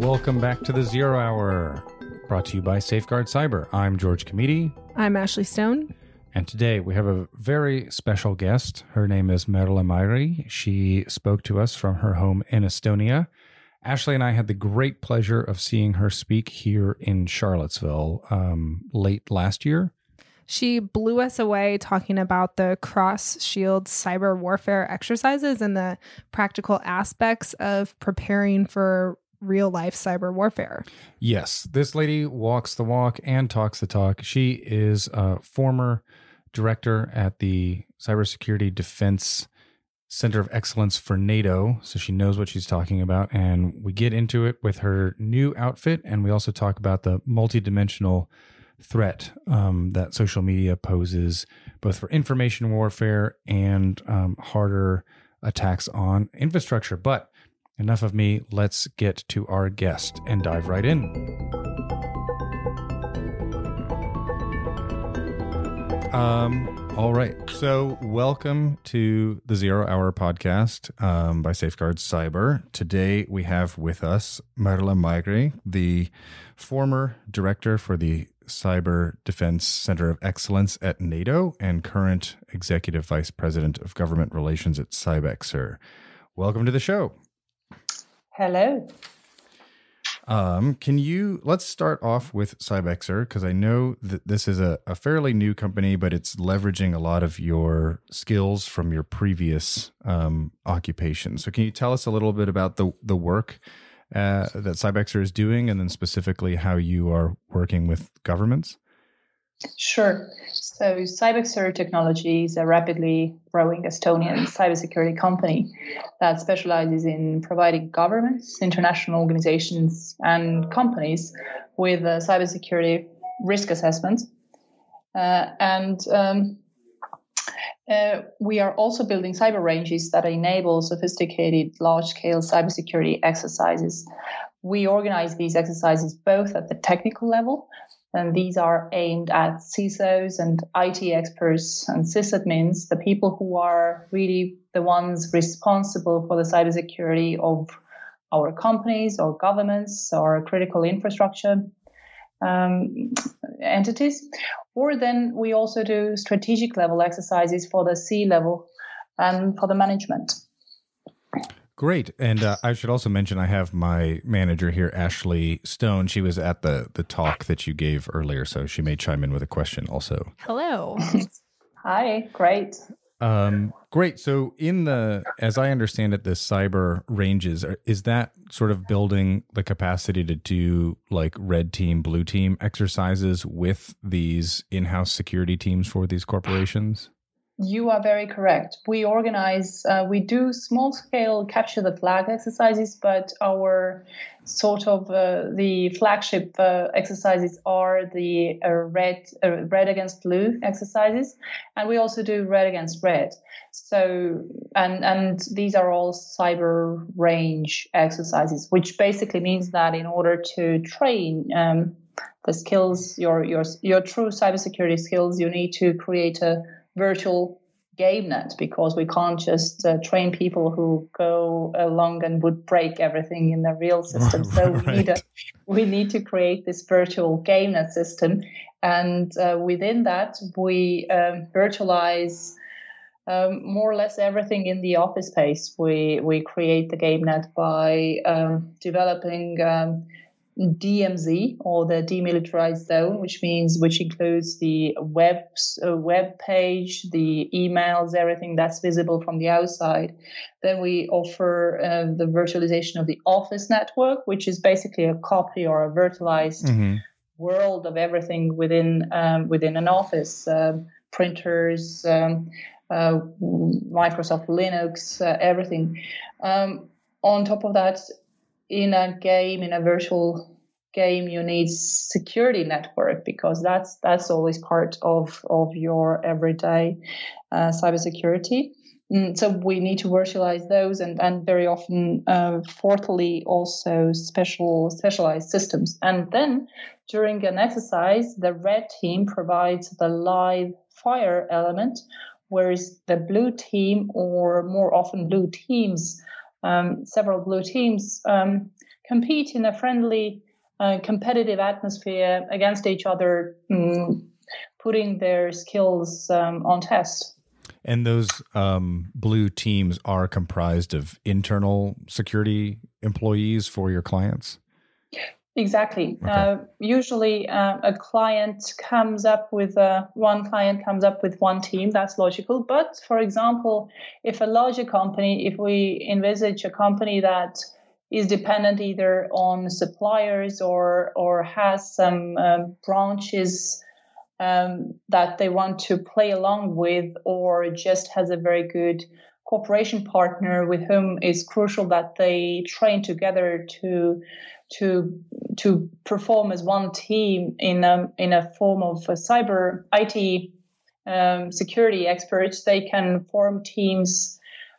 Welcome back to the Zero Hour, brought to you by Safeguard Cyber. I'm George Kamide. I'm Ashley Stone. And today we have a very special guest. Her name is Merle Maigre. She spoke to us from her home in Estonia. Ashley and I had the great pleasure of seeing her speak here in Charlottesville um, late last year. She blew us away talking about the cross shield cyber warfare exercises and the practical aspects of preparing for real life cyber warfare. Yes, this lady walks the walk and talks the talk. She is a former director at the Cybersecurity Defense Center of Excellence for NATO. So she knows what she's talking about. And we get into it with her new outfit. And we also talk about the multidimensional threat um, that social media poses, both for information warfare and um, harder attacks on infrastructure. But enough of me. Let's get to our guest and dive right in. Um, all right. So, welcome to the Zero Hour podcast um, by Safeguard Cyber. Today, we have with us Merle Maigre, the former director for the Cyber Defense Center of Excellence at NATO and current executive vice president of government relations at Cybexer. Welcome to the show. Hello. Um, can you let's start off with Cybexer because I know that this is a, a, fairly new company, but it's leveraging a lot of your skills from your previous um, occupation. So, can you tell us a little bit about the the work uh, that Cybexer is doing, and then specifically how you are working with governments? Sure. So, Cybexer Technology is a rapidly growing Estonian cybersecurity company that specializes in providing governments, international organizations, and companies with uh, cybersecurity risk assessment. Uh, and um, uh, we are also building cyber ranges that enable sophisticated large scale cybersecurity exercises. We organize these exercises both at the technical level and these are aimed at CISOs and IT experts and sysadmins, the people who are really the ones responsible for the cybersecurity of our companies or governments or critical infrastructure um, entities. Or then we also do strategic level exercises for the C level and for the management. Great, and uh, I should also mention I have my manager here, Ashley Stone. She was at the the talk that you gave earlier, so she may chime in with a question also. Hello. Hi. Great. Um, great. So, in the as I understand it, the cyber ranges is that sort of building the capacity to do like red team, blue team exercises with these in-house security teams for these corporations. You are very correct. We organize, uh, we do small scale capture the flag exercises, but our sort of uh, the flagship uh, exercises are the uh, red, uh, red against blue exercises, and we also do red against red. So, and and these are all cyber range exercises, which basically means that in order to train. Um, the skills, your your your true cybersecurity skills, you need to create a virtual game net because we can't just uh, train people who go along and would break everything in the real system. So we need a, we need to create this virtual game net system, and uh, within that we um, virtualize. Um, more or less everything in the office space. We we create the game net by um, developing um, DMZ or the demilitarized zone, which means which includes the web uh, web page, the emails, everything that's visible from the outside. Then we offer uh, the virtualization of the office network, which is basically a copy or a virtualized mm-hmm. world of everything within um, within an office, um, printers. Um, uh, Microsoft Linux, uh, everything. Um, on top of that, in a game, in a virtual game, you need security network because that's that's always part of of your everyday uh, cybersecurity. Mm, so we need to virtualize those and, and very often uh, fourthly also special specialized systems and then during an exercise the red team provides the live fire element whereas the blue team or more often blue teams um, several blue teams um, compete in a friendly, uh, competitive atmosphere against each other, um, putting their skills um, on test. And those um, blue teams are comprised of internal security employees for your clients? Exactly. Okay. Uh, usually, uh, a client comes up with uh, one client comes up with one team. That's logical. But for example, if a larger company, if we envisage a company that is dependent either on suppliers or or has some um, branches um, that they want to play along with, or just has a very good cooperation partner with whom is crucial that they train together to to to perform as one team in a, in a form of a cyber IT um, security experts. They can form teams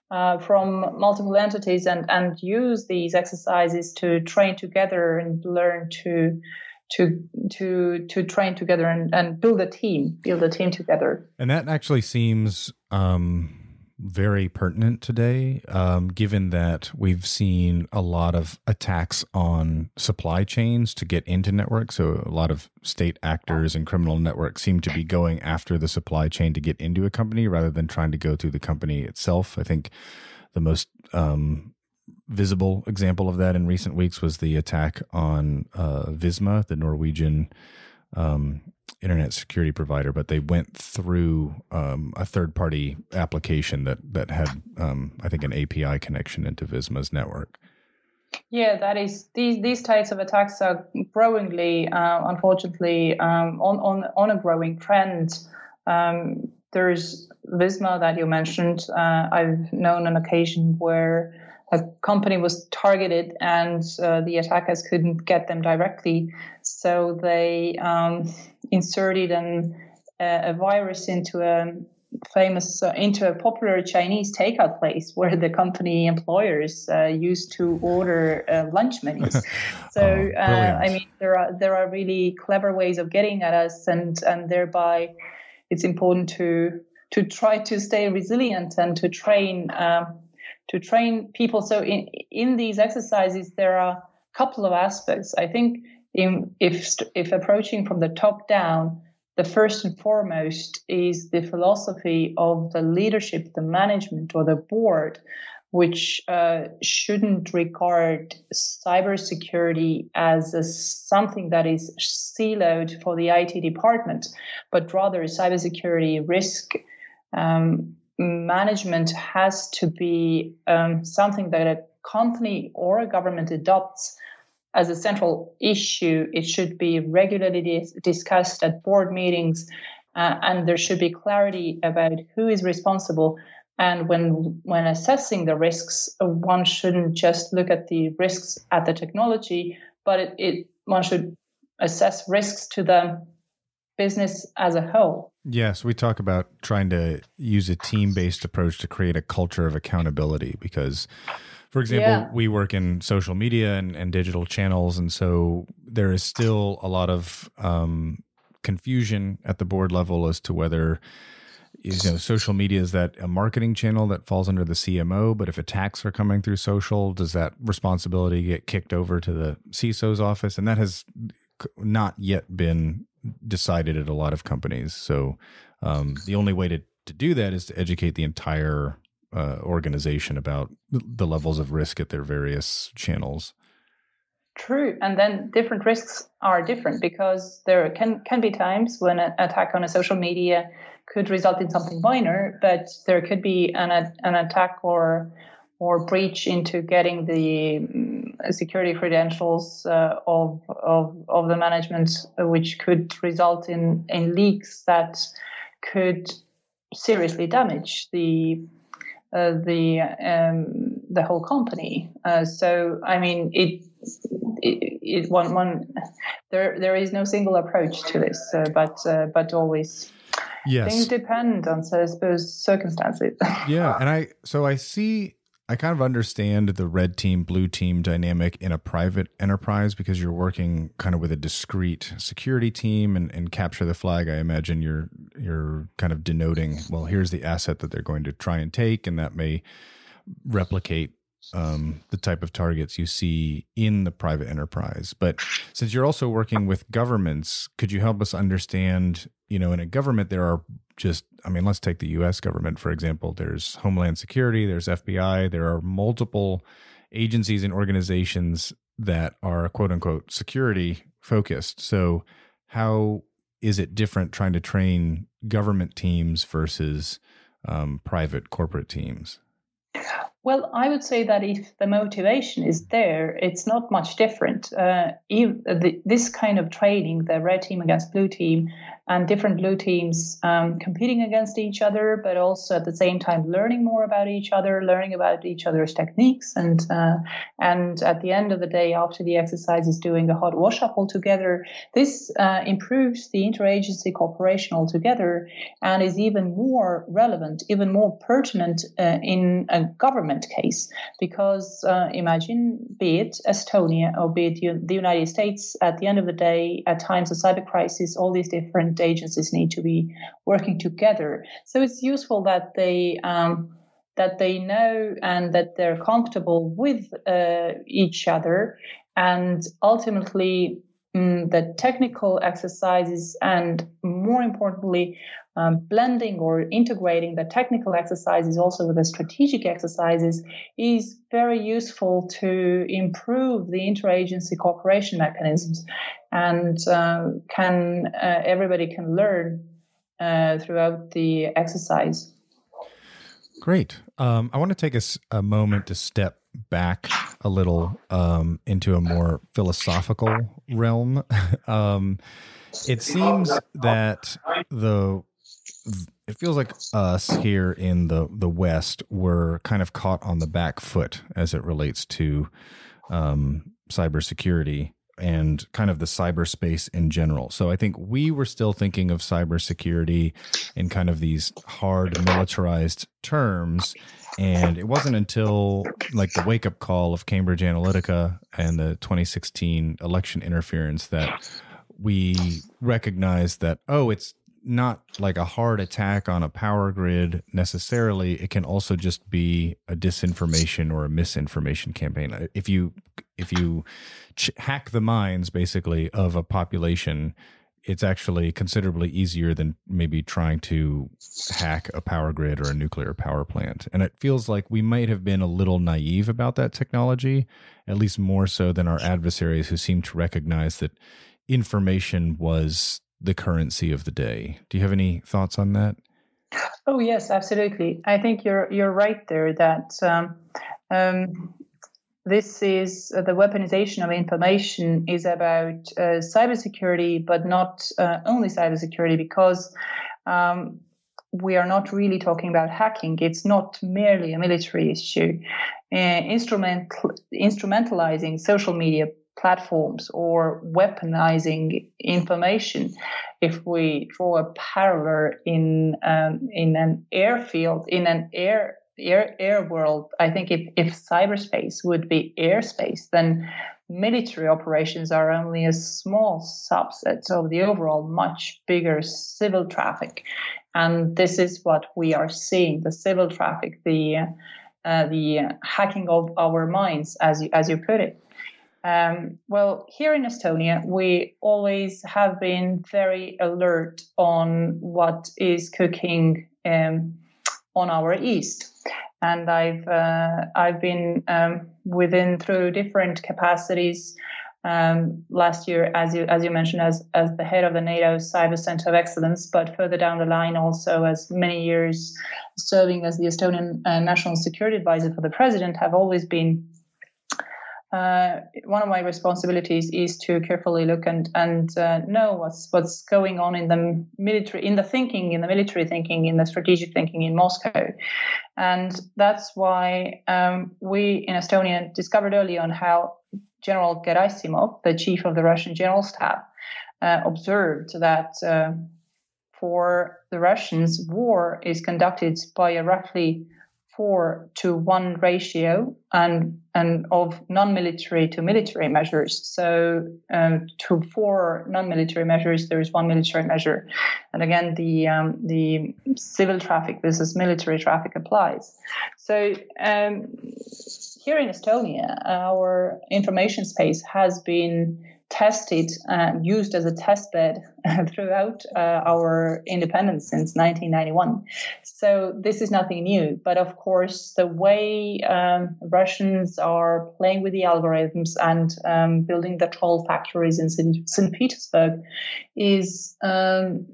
uh, from multiple entities and and use these exercises to train together and learn to to to to train together and, and build a team build a team together and that actually seems um very pertinent today, um, given that we've seen a lot of attacks on supply chains to get into networks. So, a lot of state actors and criminal networks seem to be going after the supply chain to get into a company rather than trying to go through the company itself. I think the most um, visible example of that in recent weeks was the attack on uh, Visma, the Norwegian um, internet security provider, but they went through um, a third party application that that had, um, I think, an API connection into Visma's network. Yeah, that is these these types of attacks are growingly, uh, unfortunately, um, on on on a growing trend. Um, there's Visma that you mentioned. Uh, I've known an occasion where a company was targeted and uh, the attackers couldn't get them directly. So they um, inserted an, uh, a virus into a famous, uh, into a popular Chinese takeout place where the company employers uh, used to order uh, lunch menus. So oh, uh, I mean, there are there are really clever ways of getting at us, and and thereby, it's important to to try to stay resilient and to train. Um, to train people. So in in these exercises, there are a couple of aspects. I think in, if if approaching from the top down, the first and foremost is the philosophy of the leadership, the management, or the board, which uh, shouldn't regard cybersecurity as a, something that is siloed for the IT department, but rather cybersecurity risk um, management has to be um, something that a company or a government adopts as a central issue. It should be regularly dis- discussed at board meetings, uh, and there should be clarity about who is responsible. And when when assessing the risks, uh, one shouldn't just look at the risks at the technology, but it, it one should assess risks to the business as a whole. Yes, we talk about trying to use a team based approach to create a culture of accountability because, for example, yeah. we work in social media and, and, digital channels. And so there is still a lot of um, confusion at the board level as to whether you know social media is that a marketing channel that falls under the CMO but if attacks are coming through social does that responsibility get kicked over to the CISO's office and that has not yet been decided at a lot of companies. So um, the only way to, to do that is to educate the entire uh, organization about the levels of risk at their various channels. True, and then different risks are different because there can can be times when an attack on a social media could result in something minor, but there could be an an attack or or breach into getting the security credentials uh, of, of, of the management, which could result in, in leaks that could seriously damage the uh, the um, the whole company. Uh, so I mean, it, it, it one one there there is no single approach to this, uh, but uh, but always. Yes. Things depend on, so I suppose, circumstances. yeah, and I so I see I kind of understand the red team, blue team dynamic in a private enterprise because you're working kind of with a discrete security team and, and capture the flag. I imagine you're you're kind of denoting, well, here's the asset that they're going to try and take, and that may replicate um, the type of targets you see in the private enterprise. But since you're also working with governments, could you help us understand? You know, in a government, there are just, I mean, let's take the US government, for example. There's Homeland Security, there's FBI, there are multiple agencies and organizations that are quote unquote security focused. So, how is it different trying to train government teams versus um, private corporate teams? Well, I would say that if the motivation is there, it's not much different. Uh, the, this kind of training, the red team against blue team, and different blue teams um, competing against each other, but also at the same time learning more about each other, learning about each other's techniques, and uh, and at the end of the day, after the exercise, is doing a hot wash up all together. This uh, improves the interagency cooperation altogether, and is even more relevant, even more pertinent uh, in a government case, because uh, imagine, be it Estonia or be it the United States, at the end of the day, at times of cyber crisis, all these different agencies need to be working together. So it's useful that they um, that they know and that they're comfortable with uh, each other, and ultimately um, the technical exercises and more importantly um, blending or integrating the technical exercises also with the strategic exercises is very useful to improve the interagency cooperation mechanisms and uh, can uh, everybody can learn uh, throughout the exercise. Great. Um, i want to take a, a, moment to step back a little um, into a more philosophical realm. Um, it seems that the it feels like us here in the the West were kind of caught on the back foot as it relates to um, cybersecurity and kind of the cyberspace in general. So I think we were still thinking of cybersecurity in kind of these hard militarized terms. And it wasn't until like the wake up call of Cambridge Analytica and the 2016 election interference that we recognized that, oh, it's not like a hard attack on a power grid necessarily. It can also just be a disinformation or a misinformation campaign. If you if you ch- hack the minds basically of a population, it's actually considerably easier than maybe trying to hack a power grid or a nuclear power plant. And it feels like we might have been a little naive about that technology, at least more so than our adversaries who seem to recognize that information was the currency of the day. Do you have any thoughts on that? Oh yes, absolutely. I think you're you're right there that um, um, this is uh, the weaponization of information is about uh, cybersecurity, but not uh, only cybersecurity, because um, we are not really talking about hacking. It's not merely a military issue. Uh, instrument, instrumentalizing social media platforms or weaponizing information. If we draw a parallel in um, in an airfield, in an air air air world, I think if, if cyberspace would be airspace, then military operations are only a small subset of the overall much bigger civil traffic. And this is what we are seeing: the civil traffic, the uh, the hacking of our minds, as you, as you put it. Um, well, here in Estonia, we always have been very alert on what is cooking um, on our east, and I've uh, I've been um, within through different capacities. Um, last year, as you as you mentioned, as as the head of the NATO Cyber Center of Excellence, but further down the line, also as many years serving as the Estonian uh, National Security Advisor for the President, have always been uh, one of my responsibilities is to carefully look and and uh, know what's what's going on in the military, in the thinking, in the military thinking, in the strategic thinking in Moscow, and that's why um, we in Estonia discovered early on how General Gerasimov, the chief of the Russian General Staff, uh, observed that uh, for the Russians, war is conducted by a roughly four to one ratio and and of non-military to military measures. So um, to four non-military measures, there is one military measure, and again the um, the civil traffic versus military traffic applies. So um, here in Estonia, our information space has been tested and used as a test bed throughout uh, our independence since 1991. So this is nothing new. But of course, the way um, Russians are playing with the algorithms and um, building the troll factories in St. Petersburg is um,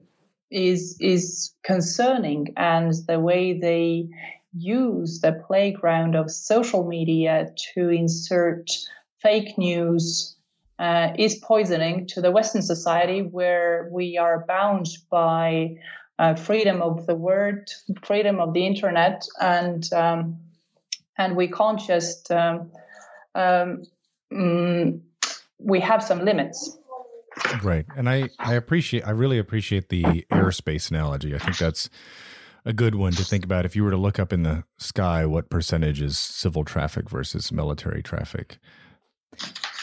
is is concerning, and the way they use the playground of social media to insert fake news uh, is poisoning to the Western society, where we are bound by uh, freedom of the word, freedom of the internet, and um, and we can't just um, um, mm, we have some limits. Right, and I I appreciate I really appreciate the airspace analogy. I think that's a good one to think about. If you were to look up in the sky, what percentage is civil traffic versus military traffic?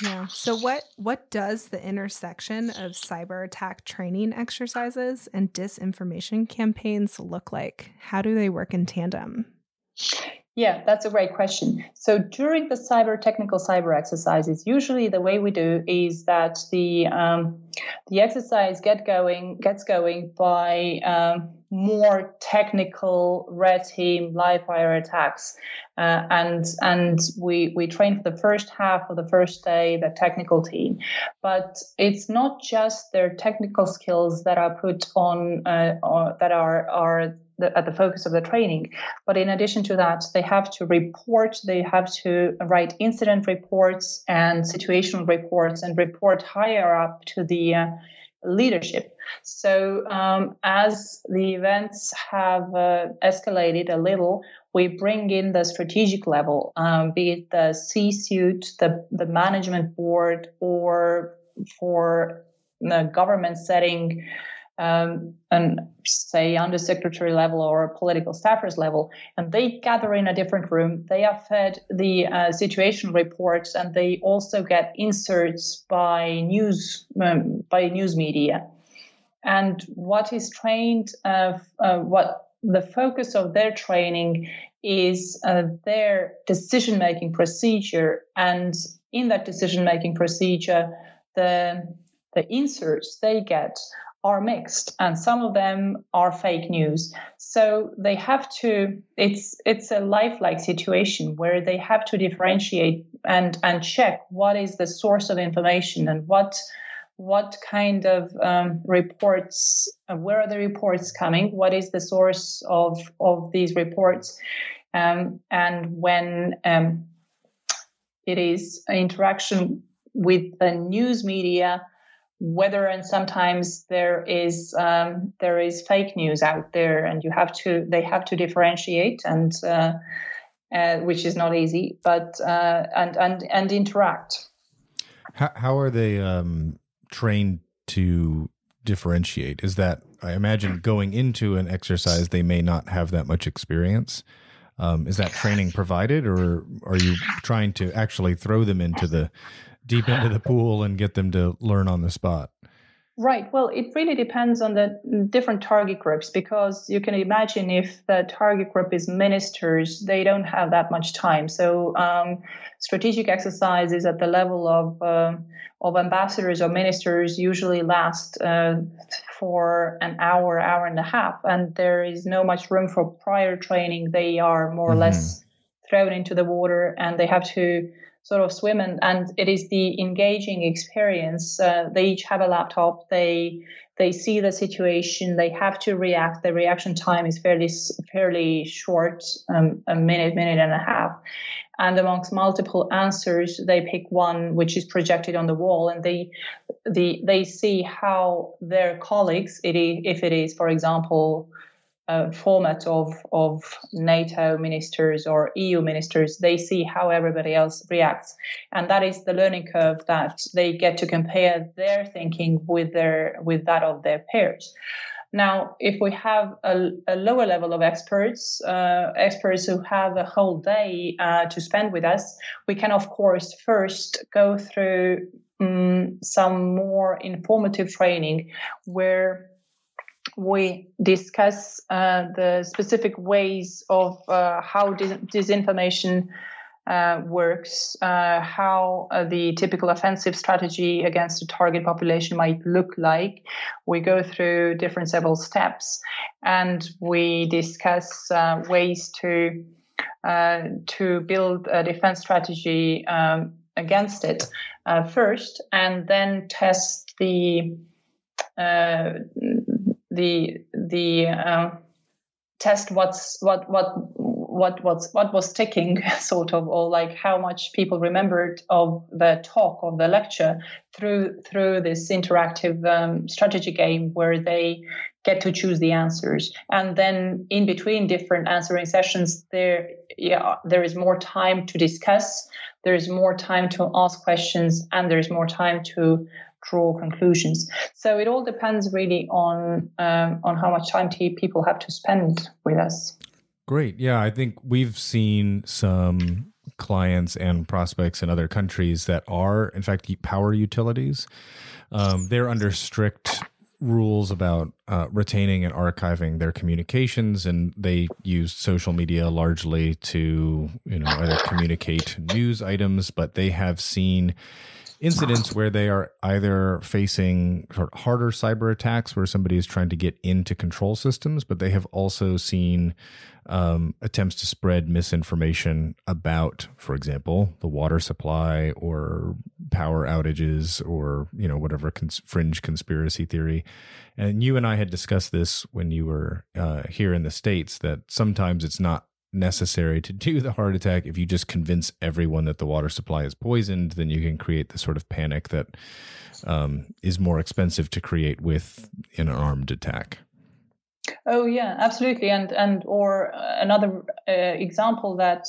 Yeah. So what what does the intersection of cyber attack training exercises and disinformation campaigns look like? How do they work in tandem? Yeah, that's a great question. So during the cyber technical cyber exercises, usually the way we do is that the um, the exercise get going gets going by um, more technical red team live fire attacks, uh, and and we we train for the first half of the first day the technical team, but it's not just their technical skills that are put on uh, or that are are the, at the focus of the training. But in addition to that, they have to report, they have to write incident reports and situational reports and report higher up to the uh, leadership. So um, as the events have uh, escalated a little, we bring in the strategic level, um, be it the C-suite, the, the management board, or for the government setting um, and say undersecretary level or political staffers level, and they gather in a different room. They are fed the uh, situation reports, and they also get inserts by news um, by news media. And what is trained, uh, uh, what the focus of their training is uh, their decision making procedure, and in that decision making procedure, the the inserts they get are mixed and some of them are fake news. So they have to it's it's a lifelike situation where they have to differentiate and and check what is the source of information and what what kind of um, reports uh, where are the reports coming? What is the source of of these reports? Um, and when um, it is interaction with the news media whether and sometimes there is um, there is fake news out there, and you have to they have to differentiate and. Uh, uh, which is not easy, but uh, and and and interact. How how are they um, trained to differentiate? Is that I imagine going into an exercise they may not have that much experience. Um, is that training provided, or are you trying to actually throw them into the deep into the pool and get them to learn on the spot? Right. Well, it really depends on the different target groups because you can imagine if the target group is ministers, they don't have that much time. So, um, strategic exercises at the level of uh, of ambassadors or ministers usually last uh, for an hour, hour and a half, and there is no much room for prior training. They are more mm-hmm. or less thrown into the water, and they have to sort of swim and, and it is the engaging experience. Uh, they each have a laptop. They they see the situation. They have to react. The reaction time is fairly fairly short um, a minute minute and a half. And amongst multiple answers they pick one which is projected on the wall and they the, they see how their colleagues it is, if it is for example uh, format of of NATO ministers or EU ministers, they see how everybody else reacts, and that is the learning curve that they get to compare their thinking with their with that of their peers. Now, if we have a, a lower level of experts, uh, experts who have a whole day uh, to spend with us, we can of course first go through um, some more informative training where we discuss uh, the specific ways of uh, how dis- disinformation uh, works, uh, how uh, the typical offensive strategy against a target population might look like. We go through different several steps, and we discuss uh, ways to uh, to build a defense strategy um, against it uh, first, and then test the the the test what's what what what was what was sticking sort of or like how much people remembered of the talk of the lecture through through this interactive um, strategy game where they get to choose the answers. And then in between different answering sessions there yeah there is more time to discuss there is more time to ask questions and there's more time to draw conclusions. So it all depends really on um, on how much time people have to spend with us. Great. Yeah, I think we've seen some clients and prospects in other countries that are, in fact, power utilities. Um, they're under strict rules about uh, retaining and archiving their communications, and they use social media largely to, you know, either communicate news items, but they have seen incidents where they are either facing harder cyber attacks where somebody is trying to get into control systems, but they have also seen um, attempts to spread misinformation about, for example, the water supply or power outages or you know whatever cons- fringe conspiracy theory. And you and I had discussed this when you were uh, here in the states that sometimes it's not necessary to do the heart attack. If you just convince everyone that the water supply is poisoned then you can create the sort of panic that um, is more expensive to create with an armed attack. Oh yeah absolutely. And and or uh, another uh, example that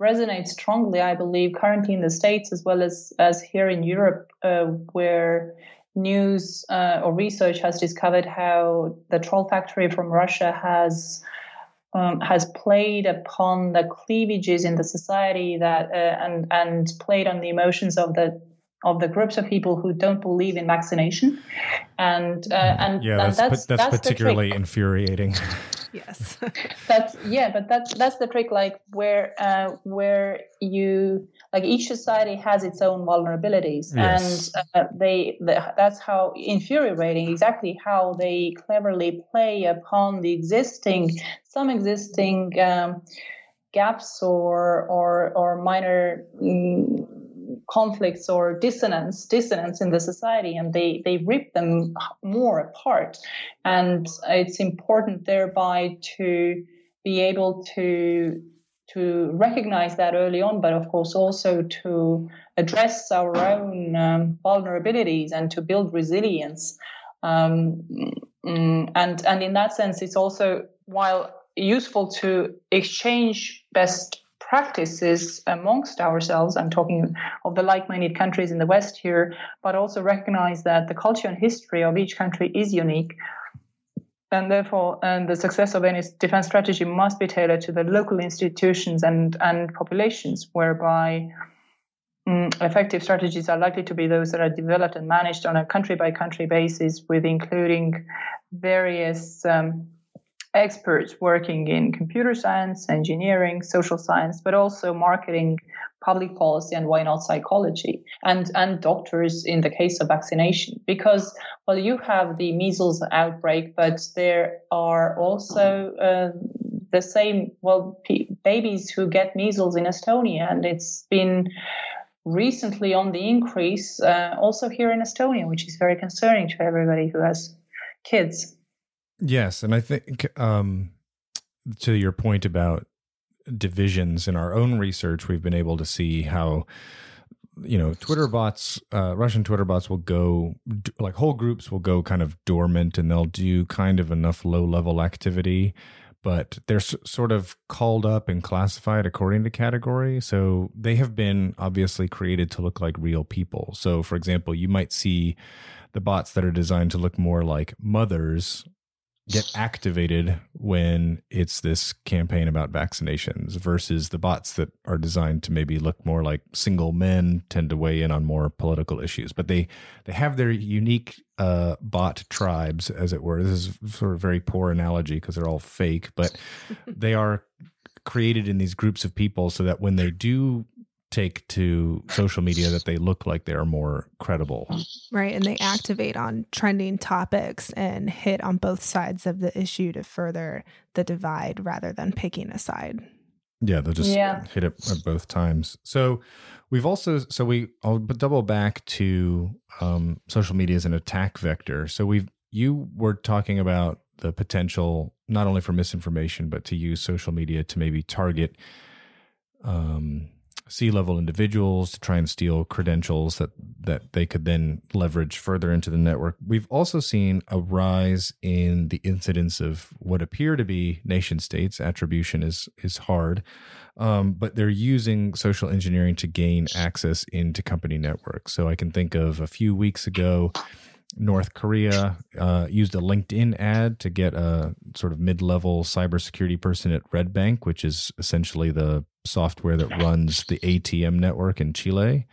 resonates strongly i believe currently in the states as well as as here in europe uh, where news uh, or research has discovered how the troll factory from russia has um, has played upon the cleavages in the society that uh, and and played on the emotions of the of the groups of people who don't believe in vaccination, and uh, and yeah, that's that's, that's, that's particularly infuriating. yes, that's yeah, but that's that's the trick. Like where uh, where you like each society has its own vulnerabilities yes. and uh, they the, that's how infuriating exactly how they cleverly play upon the existing some existing um, gaps or or or minor um, conflicts or dissonance dissonance in the society and they they rip them more apart and it's important thereby to be able to to recognize that early on, but of course also to address our own um, vulnerabilities and to build resilience. Um, mm, and and in that sense, it's also while useful to exchange best practices amongst ourselves. I'm talking of the like-minded countries in the West here, but also recognize that the culture and history of each country is unique and therefore and the success of any defense strategy must be tailored to the local institutions and and populations whereby um, effective strategies are likely to be those that are developed and managed on a country by country basis with including various um, experts working in computer science engineering social science but also marketing public policy and why not psychology and and doctors in the case of vaccination. Because well you have the measles outbreak but there are also uh, the same well p- babies who get measles in Estonia and it's been recently on the increase uh, also here in Estonia which is very concerning to everybody who has kids yes and i think um, to your point about divisions in our own research, we've been able to see how you know twitter bots uh, russian twitter bots will go like whole groups will go kind of dormant and they'll do kind of enough low level activity but they're s- sort of called up and classified according to category so they have been obviously created to look like real people. So for example you might see the bots that are designed to look more like mothers get activated when it's this campaign about vaccinations versus the bots that are designed to maybe look more like single men tend to weigh in on more political issues. But they they have their unique uh, bot tribes as it were. This is sort of a very poor analogy because they're all fake but they are created in these groups of people so that when they do take to social media that they look like they are more credible. Right. And they activate on trending topics and hit on both sides of the issue to further the divide rather than picking a side. Yeah, they'll just yeah. hit it at both times. So we've also so we I'll double back to um, social media as an attack vector. So we've you were talking about the potential not only for misinformation but to use social media to maybe target um, C-level individuals to try and steal credentials that that they could then leverage further into the network. We've also seen a rise in the incidence of what appear to be nation states. Attribution is is hard, um, but they're using social engineering to gain access into company networks. So I can think of a few weeks ago. North Korea uh, used a LinkedIn ad to get a sort of mid-level cybersecurity person at Redbanc, which is essentially the software that runs the ATM network in Chile,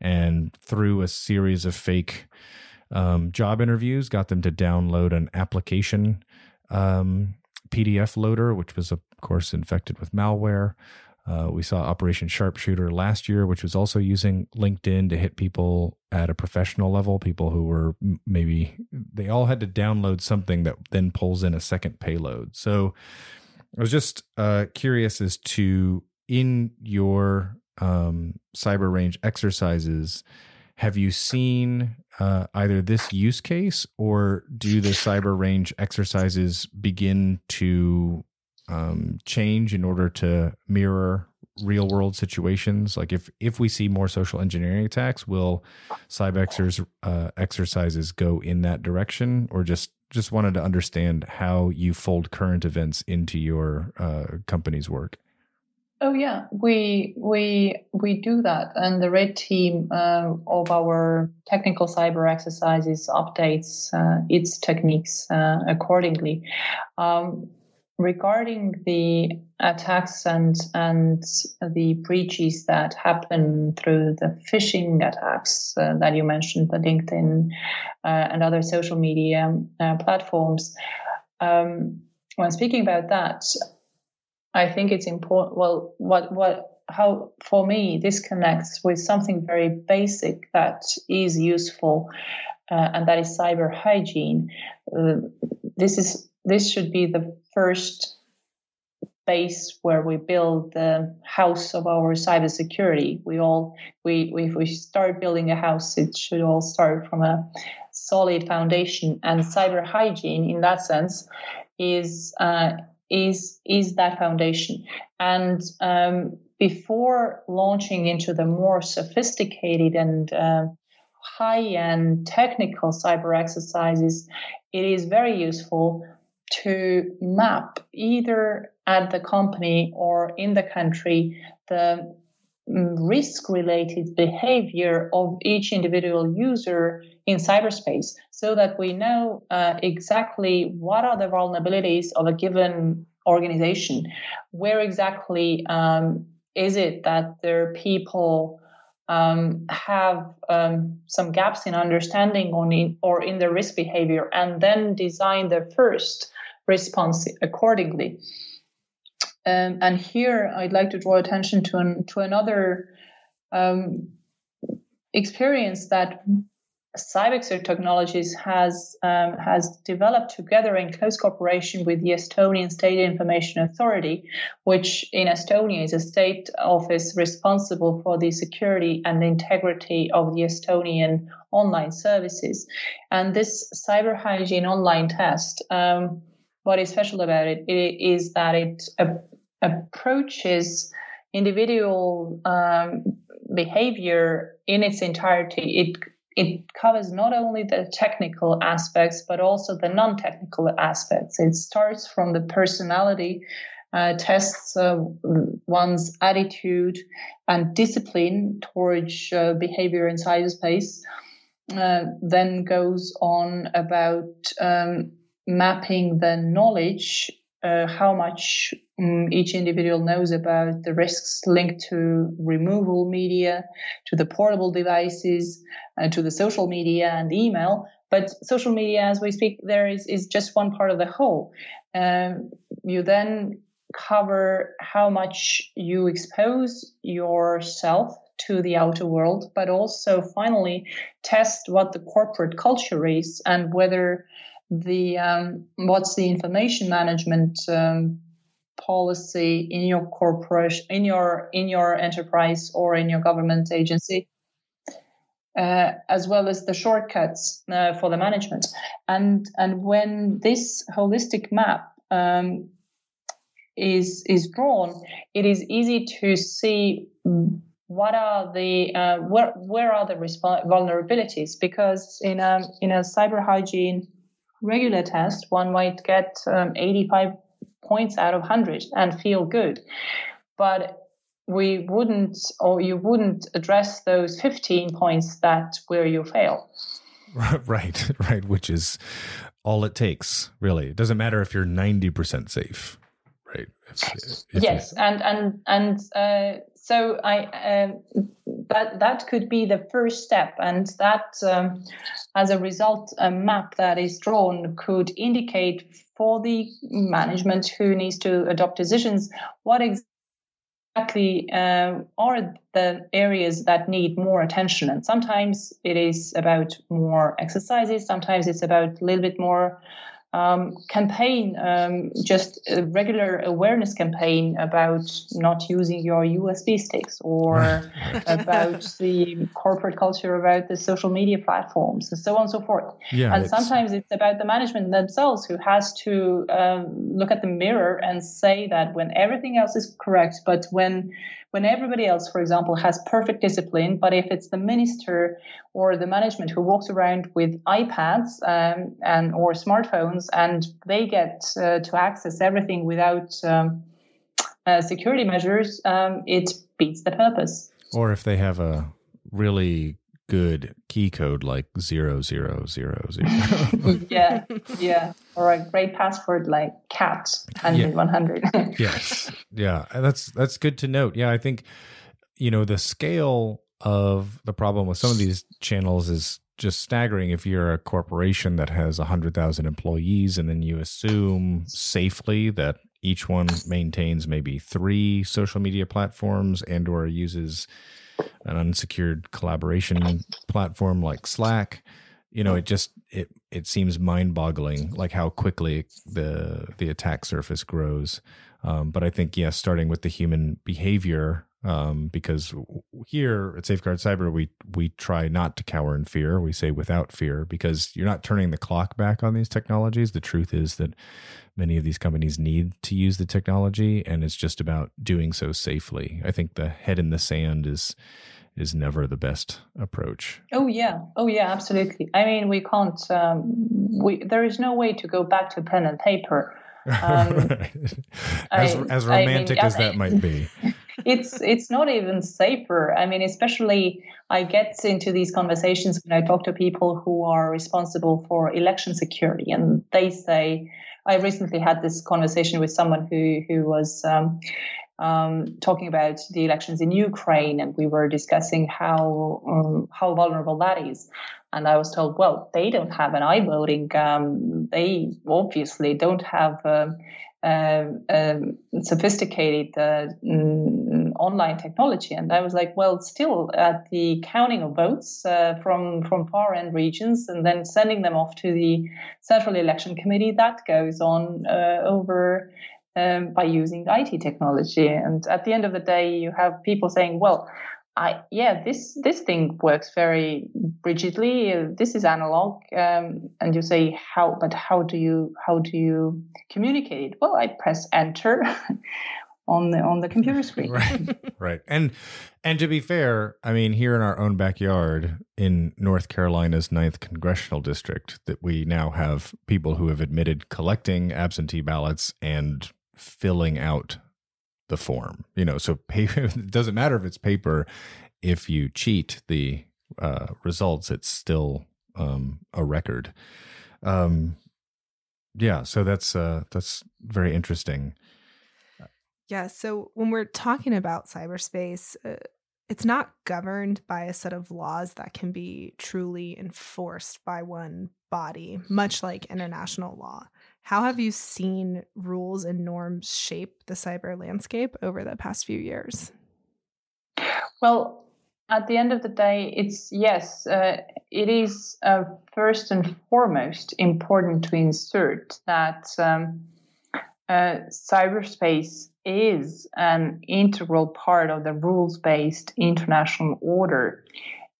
and through a series of fake um, job interviews, got them to download an application um, PDF loader, which was of course infected with malware. Uh, we saw Operation Sharpshooter last year, which was also using LinkedIn to hit people at a professional level, people who were maybe they all had to download something that then pulls in a second payload. So I was just uh, curious as to in your um, cyber range exercises, have you seen uh, either this use case or do the cyber range exercises begin to um, change in order to mirror real world situations? Like if if we see more social engineering attacks, will Cybexer's uh, exercises go in that direction, or just just wanted to understand how you fold current events into your uh, company's work? Oh yeah, we we we do that, and the red team uh, of our technical cyber exercises updates uh, its techniques uh, accordingly. Um, regarding the attacks and and the breaches that happen through the phishing attacks uh, that you mentioned, the LinkedIn uh, and other social media uh, platforms. Um, when speaking about that, I think it's important. Well, what what how for me this connects with something very basic that is useful, uh, and that is cyber hygiene. Uh, this is this should be the first base where we build the house of our cybersecurity. We all we, we if we start building a house, it should all start from a solid foundation. And cyber hygiene, in that sense, is uh, is is that foundation. And um, before launching into the more sophisticated and uh, high-end technical cyber exercises, it is very useful to map either at the company or in the country the risk related behavior of each individual user in cyberspace so that we know uh, exactly what are the vulnerabilities of a given organization where exactly um, is it that their people um, have um, some gaps in understanding on in, or in their risk behavior and then design the first response accordingly. Um, and here I'd like to draw attention to, an, to another um, experience that Cybexer Technologies has um, has developed together in close cooperation with the Estonian State Information Authority, which in Estonia is a state office responsible for the security and integrity of the Estonian online services. And this cyber hygiene online test, um, what is special about it, it is that it a- approaches individual um, behavior in its entirety. It it covers not only the technical aspects but also the non-technical aspects it starts from the personality uh, tests uh, one's attitude and discipline towards uh, behavior in cyberspace uh, then goes on about um, mapping the knowledge uh, how much each individual knows about the risks linked to removal media, to the portable devices, uh, to the social media and email. But social media, as we speak, there is, is just one part of the whole. Um, you then cover how much you expose yourself to the outer world, but also finally test what the corporate culture is and whether the um, what's the information management um, policy in your corporation, in your in your enterprise or in your government agency, uh, as well as the shortcuts uh, for the management. And and when this holistic map um, is is drawn, it is easy to see what are the uh, where where are the resp- vulnerabilities because in a in a cyber hygiene regular test one might get um, 85 points out of 100 and feel good. But we wouldn't or you wouldn't address those 15 points that where you fail. Right right which is all it takes really. It doesn't matter if you're 90% safe right? If, if yes you... and and and uh, so i uh, that that could be the first step and that um, as a result a map that is drawn could indicate for the management who needs to adopt decisions what exactly exactly uh, are the areas that need more attention. And sometimes it is about more exercises, sometimes it's about a little bit more um, campaign, um, just a regular awareness campaign about not using your USB sticks or about the corporate culture about the social media platforms and so on and so forth. Yeah, and it's... sometimes it's about the management themselves who has to um, look at the mirror and say that when everything else is correct, but when when everybody else, for example, has perfect discipline, but if it's the minister or the management who walks around with iPads um, and or smartphones and they get uh, to access everything without um, uh, security measures, um, it beats the purpose. Or if they have a really good key code like zero zero zero zero. yeah, yeah, or a great password like cat hundred yeah. one hundred. yes, yeah, that's that's good to note. Yeah, I think you know the scale of the problem with some of these channels is just staggering. If you're a corporation that has a hundred thousand employees, and then you assume safely that each one maintains maybe three social media platforms and or uses an unsecured collaboration platform like Slack, you know, it just it it seems mind-boggling, like how quickly the the attack surface grows. Um, but I think yes, starting with the human behavior, um, because here at Safeguard Cyber, we we try not to cower in fear. We say without fear, because you're not turning the clock back on these technologies. The truth is that many of these companies need to use the technology and it's just about doing so safely. I think the head in the sand is is never the best approach. Oh yeah. Oh yeah absolutely. I mean we can't um, we there is no way to go back to pen and paper. Um, as, I, as romantic I mean, as that might be it's it's not even safer i mean especially i get into these conversations when i talk to people who are responsible for election security and they say I recently had this conversation with someone who who was um, um, talking about the elections in Ukraine, and we were discussing how um, how vulnerable that is. And I was told, well, they don't have an iVoting. Um, they obviously don't have uh, um, sophisticated uh, mm, online technology. And I was like, well, still at the counting of votes uh, from from far end regions and then sending them off to the Central Election Committee, that goes on uh, over. Um, by using IT technology, and at the end of the day, you have people saying, "Well, I yeah, this this thing works very rigidly. This is analog, um, and you say how, but how do you how do you communicate? Well, I press enter on the on the computer screen. right, right, and and to be fair, I mean, here in our own backyard in North Carolina's 9th congressional district, that we now have people who have admitted collecting absentee ballots and filling out the form. You know, so paper, it doesn't matter if it's paper. If you cheat the uh, results, it's still um, a record. Um, yeah, so that's uh, that's very interesting. Yeah. So when we're talking about cyberspace, uh, it's not governed by a set of laws that can be truly enforced by one body, much like international law. How have you seen rules and norms shape the cyber landscape over the past few years? Well, at the end of the day, it's yes, uh, it is uh, first and foremost important to insert that um, uh, cyberspace is an integral part of the rules based international order.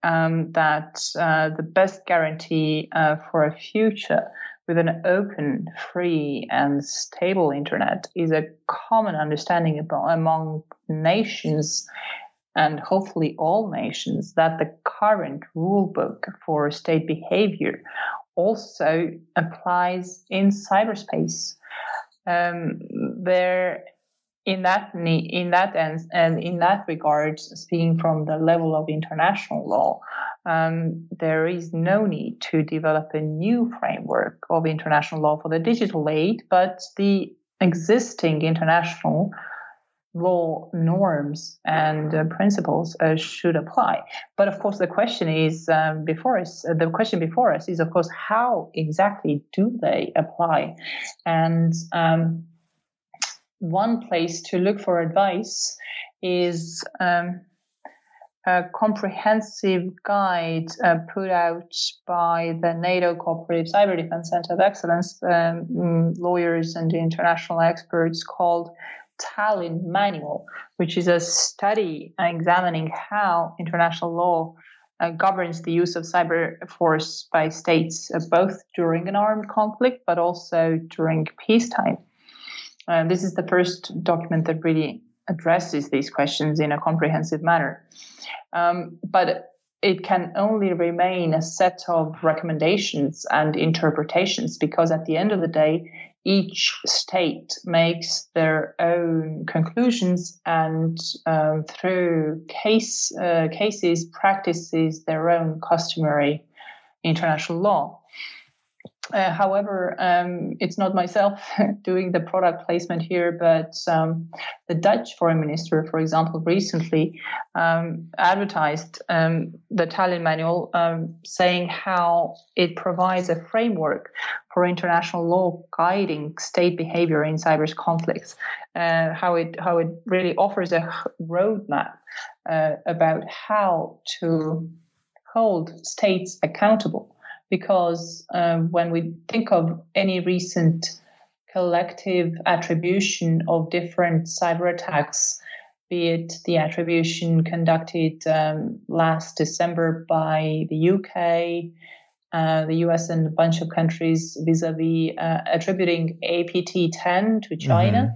Um, that uh, the best guarantee uh, for a future with an open, free, and stable internet is a common understanding among nations and hopefully all nations that the current rule book for state behavior also applies in cyberspace. Um, there, in that in that end, and in that regard, speaking from the level of international law, um, there is no need to develop a new framework of international law for the digital aid, but the existing international law norms and uh, principles uh, should apply. But of course, the question is um, before us. Uh, the question before us is, of course, how exactly do they apply? And um, one place to look for advice is um, a comprehensive guide uh, put out by the NATO Cooperative Cyber Defense Center of Excellence, um, mm, lawyers and international experts called Tallinn Manual, which is a study examining how international law uh, governs the use of cyber force by states, uh, both during an armed conflict but also during peacetime. Uh, this is the first document that really addresses these questions in a comprehensive manner. Um, but it can only remain a set of recommendations and interpretations because at the end of the day, each state makes their own conclusions and um, through case uh, cases practices their own customary international law. Uh, however, um, it's not myself doing the product placement here, but um, the Dutch foreign minister, for example, recently um, advertised um, the Tallinn manual, um, saying how it provides a framework for international law guiding state behavior in cyber conflicts. Uh, how it how it really offers a roadmap uh, about how to hold states accountable because um, when we think of any recent collective attribution of different cyber attacks, be it the attribution conducted um, last December by the UK, uh, the US, and a bunch of countries vis a vis attributing APT 10 to China, mm-hmm.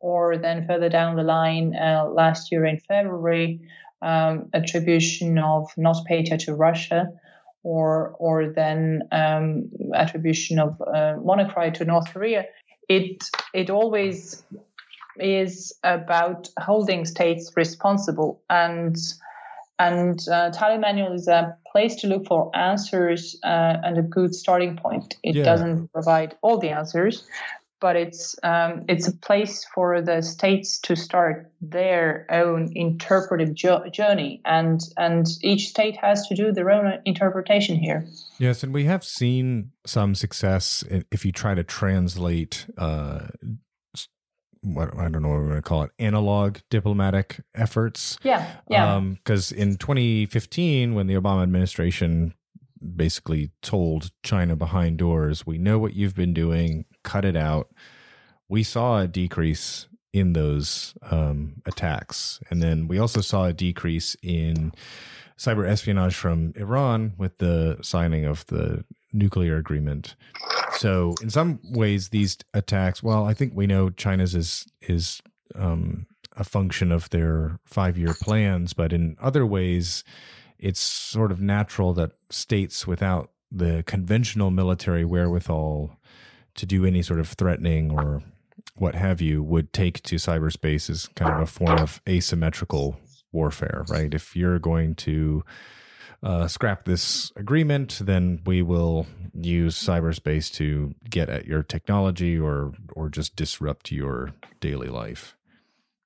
or then further down the line, uh, last year in February, um, attribution of NotPetya to Russia or or then um, attribution of uh, WannaCry to North Korea, it it always is about holding states responsible and and uh, Tallinn Manual is a place to look for answers uh, and a good starting point. It yeah. doesn't provide all the answers, but it's um, it's a place for the states to start their own interpretive jo- journey, and and each state has to do their own interpretation here. Yes, and we have seen some success if you try to translate. Uh, what I don't know what we're going to call it, analog diplomatic efforts. Yeah, yeah. Because um, in 2015, when the Obama administration basically told China behind doors, we know what you've been doing, cut it out. We saw a decrease in those um, attacks. And then we also saw a decrease in cyber espionage from Iran with the signing of the nuclear agreement. So in some ways, these attacks, well, I think we know China's is is um, a function of their five year plans, but in other ways, it's sort of natural that states without the conventional military wherewithal to do any sort of threatening or what have you would take to cyberspace is kind of a form of asymmetrical warfare, right? If you're going to uh, scrap this agreement, then we will use cyberspace to get at your technology or or just disrupt your daily life.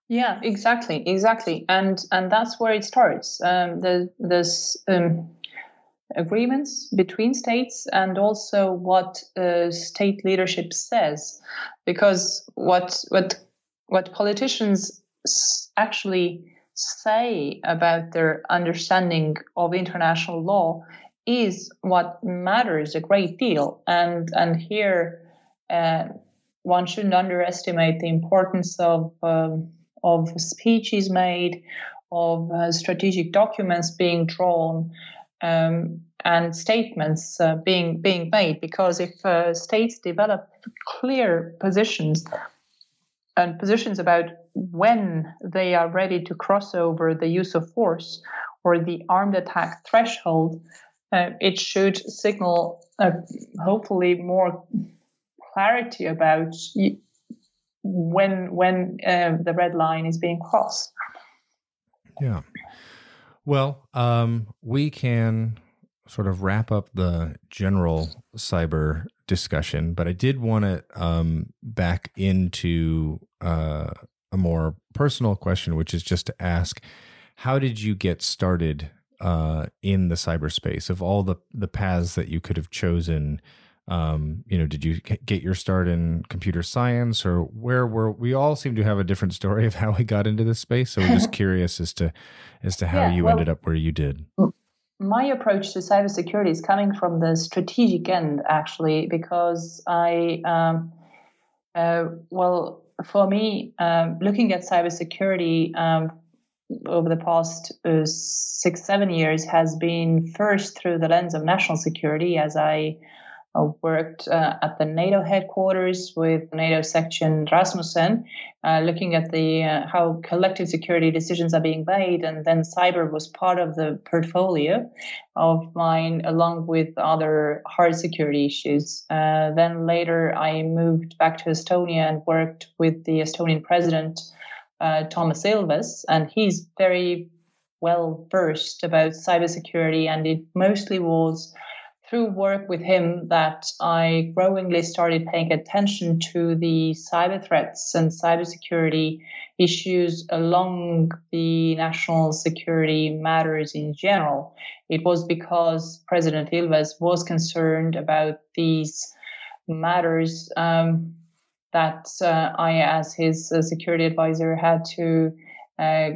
Yeah, exactly, exactly, and and that's where it starts. Um, the this um, agreements between states and also what uh, state leadership says. Because what what what politicians actually say about their understanding of international law is what matters a great deal. And and here uh, one shouldn't underestimate the importance of um, of speeches made of uh, strategic documents being drawn um, and statements uh, being being made. Because if uh, states develop clear positions and positions about when they are ready to cross over the use of force or the armed attack threshold, uh, it should signal uh, hopefully more clarity about when when uh, the red line is being crossed. Yeah. Well, um, we can sort of wrap up the general cyber discussion, but I did want to um, back into uh, a more personal question, which is just to ask, how did you get started uh, in the cyberspace? Of all the the paths that you could have chosen, um, you know, did you get your start in computer science, or where were we? All seem to have a different story of how we got into this space. So we're just curious as to as to how yeah, you well, ended up where you did. My approach to cybersecurity is coming from the strategic end, actually, because I, um, uh, well, for me, um, looking at cybersecurity um, over the past uh, six, seven years has been first through the lens of national security, as I uh, worked uh, at the NATO headquarters with NATO section Rasmussen, uh, looking at the uh, how collective security decisions are being made, and then cyber was part of the portfolio of mine, along with other hard security issues. Uh, then later, I moved back to Estonia and worked with the Estonian president. Uh, Toomas Ilves, and he's very well versed about cybersecurity, and it mostly was through work with him that I growingly started paying attention to the cyber threats and cybersecurity issues along the national security matters in general. It was because President Ilves was concerned about these matters um, that uh, I, as his uh, security advisor, had to uh,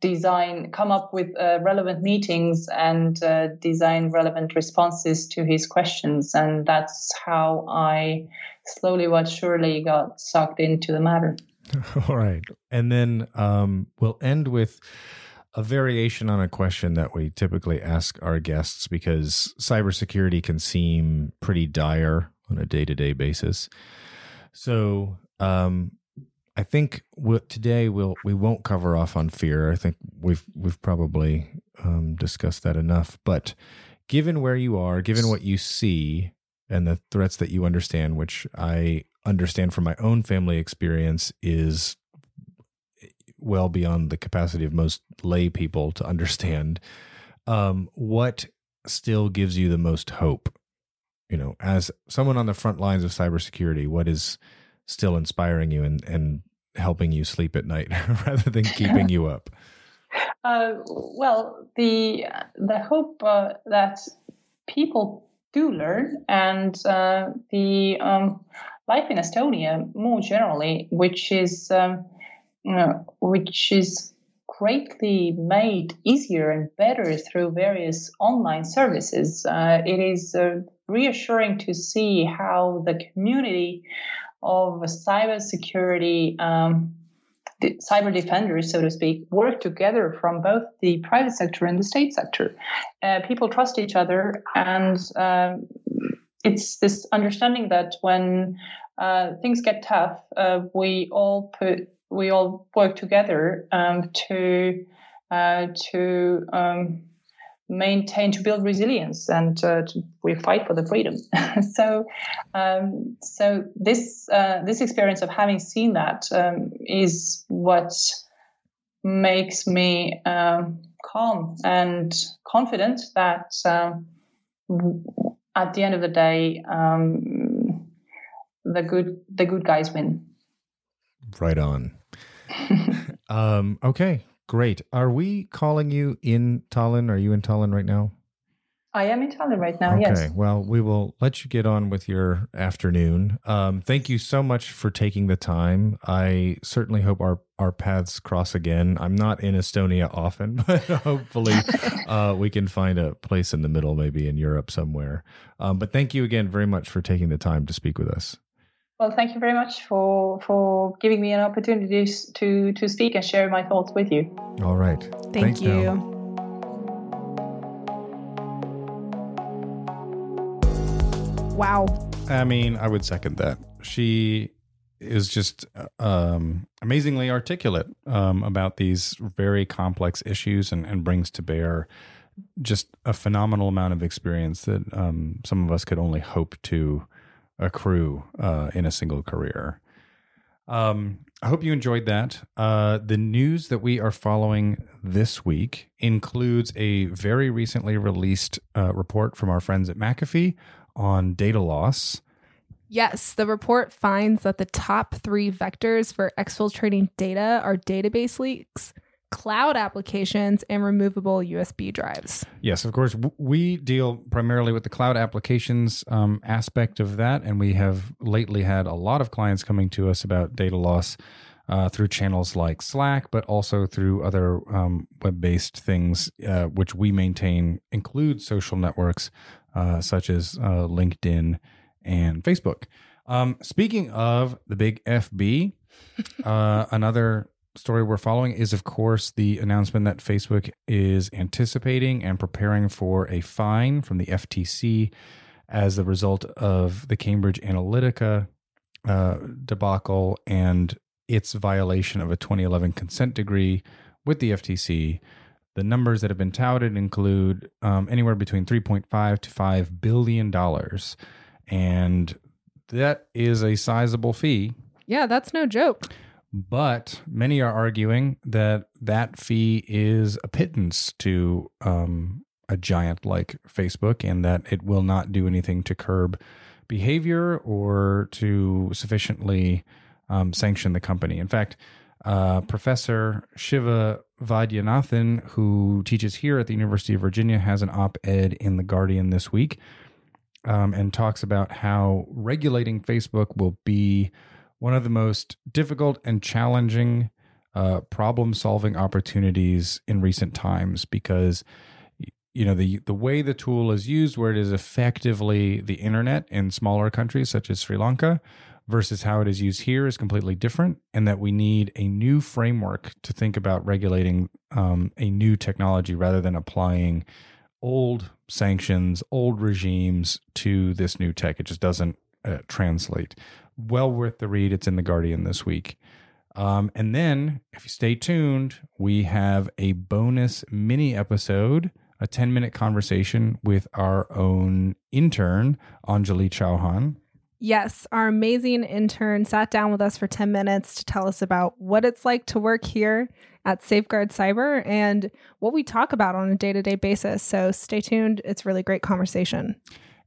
design, come up with uh, relevant meetings and uh, design relevant responses to his questions. And that's how I slowly but surely got sucked into the matter. All right. And then um, we'll end with a variation on a question that we typically ask our guests because cybersecurity can seem pretty dire on a day to day basis. So, um, I think we'll, today we'll we won't cover off on fear. I think we've we've probably um, discussed that enough. But given where you are, given what you see, and the threats that you understand, which I understand from my own family experience, is well beyond the capacity of most lay people to understand. Um, what still gives you the most hope? You know, as someone on the front lines of cybersecurity, what is still inspiring you and and helping you sleep at night rather than keeping you up? Uh, well, the the hope uh, that people do learn and uh, the um, life in Estonia more generally, which is um, you know, which is greatly made easier and better through various online services. Uh, it is uh, reassuring to see how the community of cybersecurity um, cyber defenders, so to speak, work together from both the private sector and the state sector. Uh, people trust each other, and um, it's this understanding that when uh, things get tough, uh, we all put we all work together um, to uh, to um, maintain to build resilience and uh, to, we fight for the freedom. So um, so this uh, this experience of having seen that um, is what makes me um, calm and confident that um, at the end of the day um, the good the good guys win. Right on. Um, okay Great. Are we calling you in Tallinn? Are you in Tallinn right now? I am in Tallinn right now. Yes. Okay. Yes. Well, we will let you get on with your afternoon. Um, thank you so much for taking the time. I certainly hope our our paths cross again. I'm not in Estonia often, but hopefully uh, we can find a place in the middle, maybe in Europe somewhere. Um, but thank you again very much for taking the time to speak with us. Well, thank you very much for for giving me an opportunity to to speak and share my thoughts with you. All right. Thank Thanks, you. Nell. Wow. I mean, I would second that. She is just um, amazingly articulate um, about these very complex issues and, and brings to bear just a phenomenal amount of experience that um, some of us could only hope to accrue uh, in a single career. Um, I hope you enjoyed that. Uh, the news that we are following this week includes a very recently released uh, report from our friends at McAfee on data loss. Yes, the report finds that the top three vectors for exfiltrating data are database leaks, cloud applications, and removable USB drives. Yes, of course. We deal primarily with the cloud applications um, aspect of that, and we have lately had a lot of clients coming to us about data loss uh, through channels like Slack, but also through other um, web-based things uh, which we maintain include social networks uh, such as uh, LinkedIn and Facebook. Um, speaking of the big FB, uh, another story we're following is, of course, the announcement that Facebook is anticipating and preparing for a fine from the FTC as the result of the Cambridge Analytica uh, debacle and its violation of a 2011 consent decree with the FTC. The numbers that have been touted include um, anywhere between 3.5 to 5 billion dollars, and that is a sizable fee Yeah, that's no joke. But many are arguing that that fee is a pittance to um, a giant like Facebook and that it will not do anything to curb behavior or to sufficiently um, sanction the company. In fact, uh, Professor Siva Vaidhyanathan, who teaches here at the University of Virginia, has an op ed in The Guardian this week um, and talks about how regulating Facebook will be one of the most difficult and challenging uh, problem solving opportunities in recent times because you know the the way the tool is used where it is effectively the internet in smaller countries such as Sri Lanka versus how it is used here is completely different and that we need a new framework to think about regulating um, a new technology rather than applying old sanctions old regimes to this new tech. It just doesn't uh, translate well worth the read. It's in the Guardian this week. Um, and then, if you stay tuned, we have a bonus mini episode, a 10 minute conversation with our own intern, Anjali Chauhan. Yes, our amazing intern sat down with us for 10 minutes to tell us about what it's like to work here at Safeguard Cyber and what we talk about on a day to day basis. So stay tuned. It's really great conversation.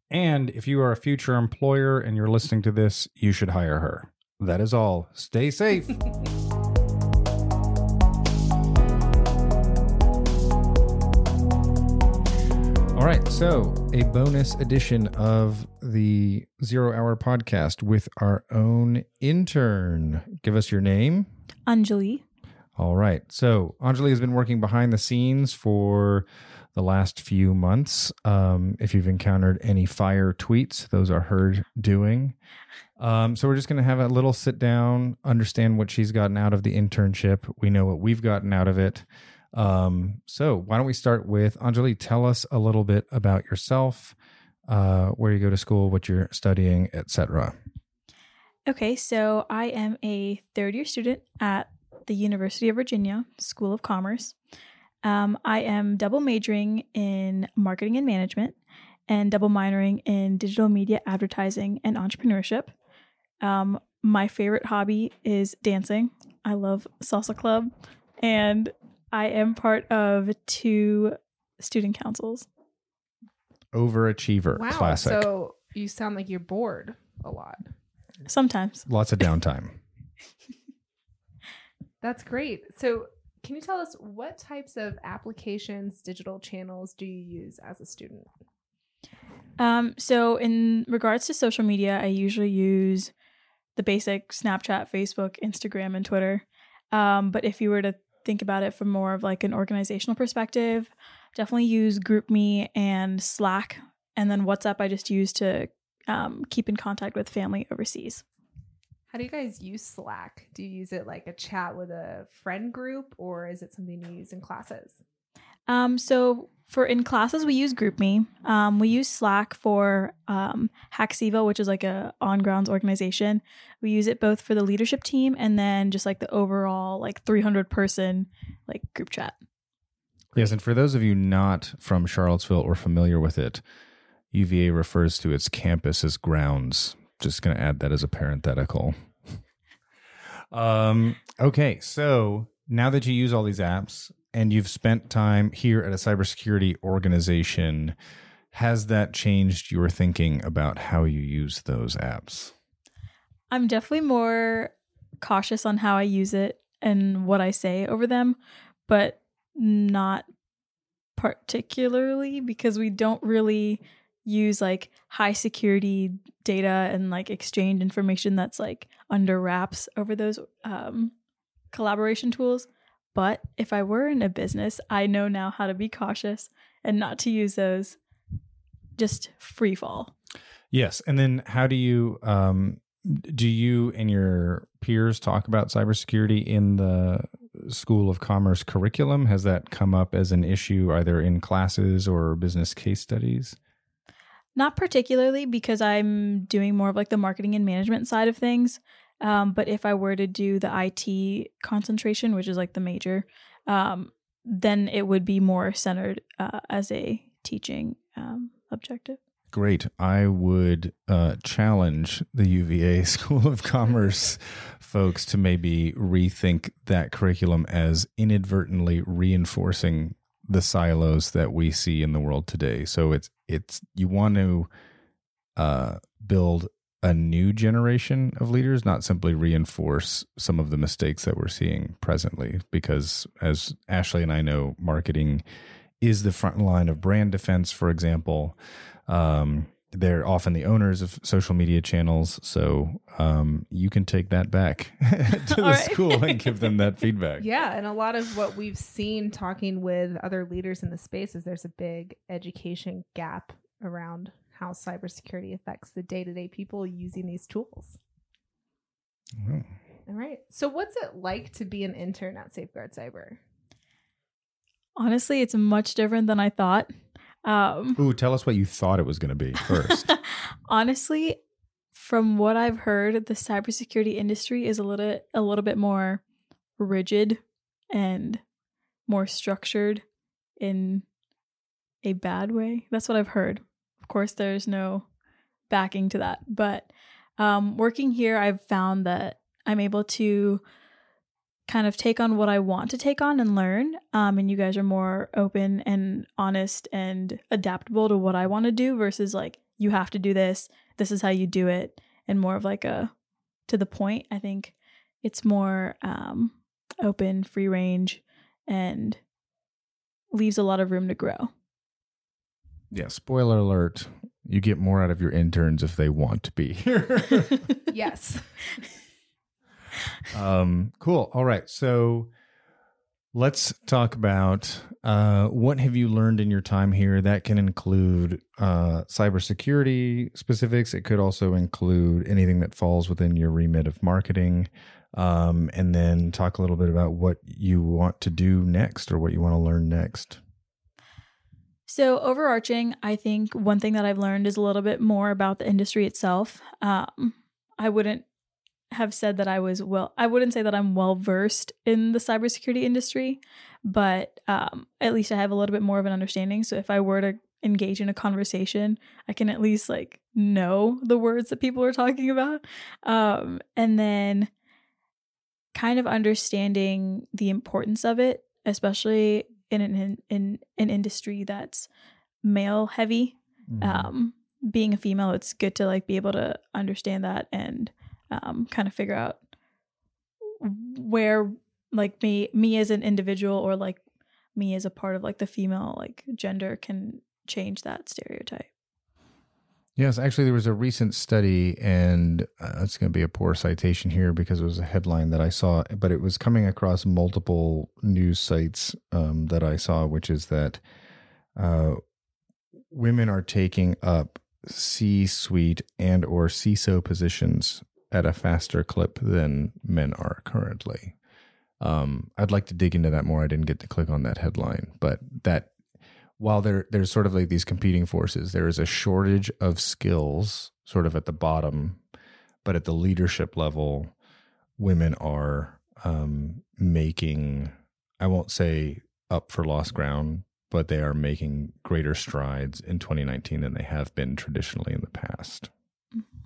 And if you are a future employer and you're listening to this, you should hire her. That is all. Stay safe. All right, so a bonus edition of the Zero Hour podcast with our own intern. Give us your name. Anjali. All right. So Anjali has been working behind the scenes for the last few months. Um, if you've encountered any fire tweets, those are her doing. Um, so we're just going to have a little sit down, understand what she's gotten out of the internship. We know what we've gotten out of it. Um, so why don't we start with Anjali? Tell us a little bit about yourself, uh, where you go to school, what you're studying, etc. Okay, so I am a third year student at the University of Virginia School of Commerce. Um, I am double majoring in marketing and management and double minoring in digital media advertising and entrepreneurship. Um, my favorite hobby is dancing. I love salsa club, and I am part of two student councils. Overachiever, classic. So you sound like you're bored a lot. Sometimes. Lots of downtime. That's great. So can you tell us what types of applications, digital channels do you use as a student? Um, so in regards to social media, I usually use the basic Snapchat, Facebook, Instagram, and Twitter. Um, but if you were to think about it from more of like an organizational perspective, definitely use GroupMe and Slack. And then WhatsApp, I just use to um, keep in contact with family overseas. How do you guys use Slack? Do you use it like a chat with a friend group or is it something you use in classes? Um, so for in classes, we use GroupMe. Um, we use Slack for um, HackCville, which is like a on grounds organization. We use it both for the leadership team and then just like the overall like 300 person like group chat. Yes, and for those of you not from Charlottesville or familiar with it, UVA refers to its campus as grounds. Just going to add that as a parenthetical. um, okay, so now that you use all these apps and you've spent time here at a cybersecurity organization, has that changed your thinking about how you use those apps? I'm definitely more cautious on how I use it and what I say over them, but not particularly because we don't really use like high security data and like exchange information that's like under wraps over those um, collaboration tools. But if I were in a business, I know now how to be cautious and not to use those just free fall. Yes. And then how do you um do you and your peers talk about cybersecurity in the School of Commerce curriculum? Has that come up as an issue either in classes or business case studies? Not particularly because I'm doing more of like the marketing and management side of things. Um, but if I were to do the IT concentration, which is like the major, um, then it would be more centered uh, as a teaching um, objective. Great. I would uh, challenge the UVA School of Commerce folks to maybe rethink that curriculum as inadvertently reinforcing the silos that we see in the world today. So it's it's you want to uh, build a new generation of leaders, not simply reinforce some of the mistakes that we're seeing presently. Because as Ashley and I know, marketing is the front line of brand defense, for example. Um, they're often the owners of social media channels, so um, you can take that back to the right. school and give them that feedback. Yeah, and a lot of what we've seen talking with other leaders in the space is there's a big education gap around how cybersecurity affects the day-to-day people using these tools. Oh. All right. So what's it like to be an intern at Safeguard Cyber? Honestly, it's much different than I thought. Um, Ooh, tell us what you thought it was going to be first. honestly, from what I've heard, the cybersecurity industry is a little a little bit more rigid and more structured in a bad way. That's what I've heard. Of course, there's no backing to that, but um, working here, I've found that I'm able to kind of take on what I want to take on and learn. Um, and you guys are more open and honest and adaptable to what I want to do versus like, you have to do this, this is how you do it, and more of like a to the point. I think it's more um, open, free range, and leaves a lot of room to grow. yeah, spoiler alert. You get more out of your interns if they want to be here. Yes. um, cool. All right. So let's talk about uh, what have you learned in your time here. That can include uh, cybersecurity specifics. It could also include anything that falls within your remit of marketing. Um, and then talk a little bit about what you want to do next or what you want to learn next. So, overarching, I think one thing that I've learned is a little bit more about the industry itself. Um, I wouldn't have said that I was well, I wouldn't say that I'm well versed in the cybersecurity industry, but um, at least I have a little bit more of an understanding. So, if I were to engage in a conversation, I can at least like know the words that people are talking about. Um, and then kind of understanding the importance of it, especially in an in, in an industry that's male heavy. Um, being a female, it's good to like be able to understand that and um, kind of figure out where like me me as an individual or like me as a part of like the female like gender can change that stereotype. Yes, actually, there was a recent study, and uh, it's going to be a poor citation here because it was a headline that I saw, but it was coming across multiple news sites um, that I saw, which is that uh, women are taking up C-suite and or CISO positions at a faster clip than men are currently. Um, I'd like to dig into that more. I didn't get to click on that headline, but that while there there's sort of like these competing forces, there is a shortage of skills sort of at the bottom, but at the leadership level, women are um, making I won't say up for lost ground, but they are making greater strides in 2019 than they have been traditionally in the past.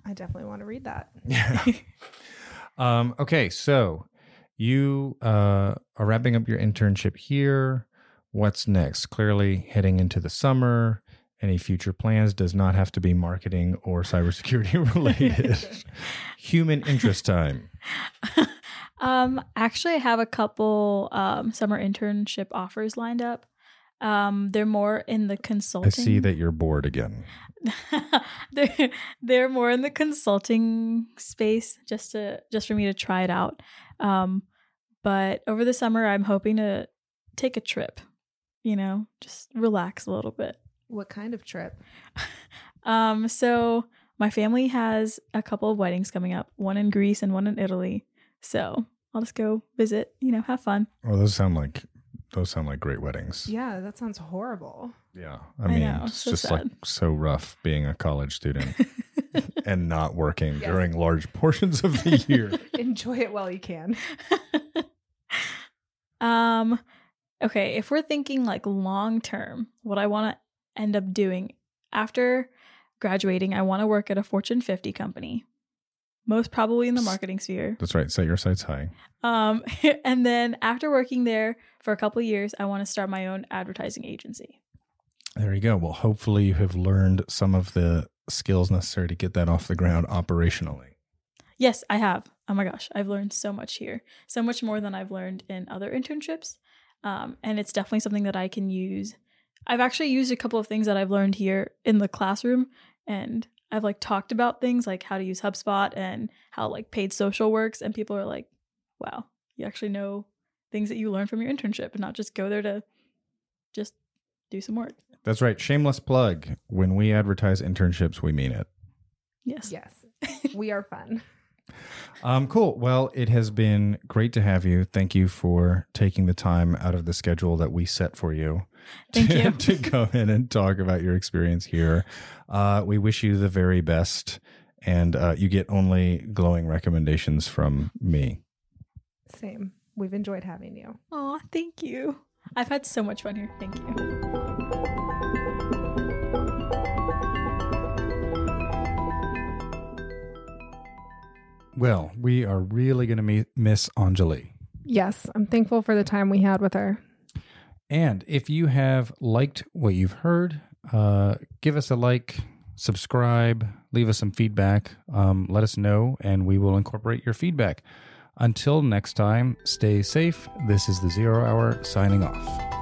I definitely want to read that. Yeah. um, okay, so you uh, are wrapping up your internship here. What's next? Clearly heading into the summer. Any future plans does not have to be marketing or cybersecurity related. Human interest time. um, actually, I have a couple um, summer internship offers lined up. Um, they're more in the consulting. I see that you're bored again. they're they're more in the consulting space, just to just for me to try it out. Um, but over the summer, I'm hoping to take a trip. You know, just relax a little bit. What kind of trip? um, so my family has a couple of weddings coming up, one in Greece and one in Italy. So I'll just go visit, you know, have fun. Oh, those sound like those sound like great weddings. Yeah, that sounds horrible. Yeah. I mean, know, it's so just sad. like so rough being a college student and not working Yes. during large portions of the year. Enjoy it while you can. um okay, if we're thinking like long term, what I want to end up doing after graduating, I want to work at a Fortune 50 company. Most probably in the marketing sphere. That's right. Set your sights high. Um and then after working there for a couple of years, I want to start my own advertising agency. There you go. Well, hopefully you have learned some of the skills necessary to get that off the ground operationally. Yes, I have. Oh my gosh, I've learned so much here. So much more than I've learned in other internships. Um, and it's definitely something that I can use. I've actually used a couple of things that I've learned here in the classroom and I've like talked about things like how to use HubSpot and how like paid social works and people are like, "Wow, you actually know things that you learned from your internship and not just go there to just do some work." That's right. Shameless plug. When we advertise internships, we mean it. Yes. Yes, we are fun. Um, cool. Well, it has been great to have you. Thank you for taking the time out of the schedule that we set for you. Thank to, you. to come in and talk about your experience here. Uh, we wish you the very best, and uh, you get only glowing recommendations from me. Same. We've enjoyed having you. Aw, thank you. I've had so much fun here. Thank you. Well, we are really going to me- miss Anjali. Yes, I'm thankful for the time we had with her. And if you have liked what you've heard, uh, give us a like, subscribe, leave us some feedback. Um, let us know, and we will incorporate your feedback. Until next time, stay safe. This is the Zero Hour signing off.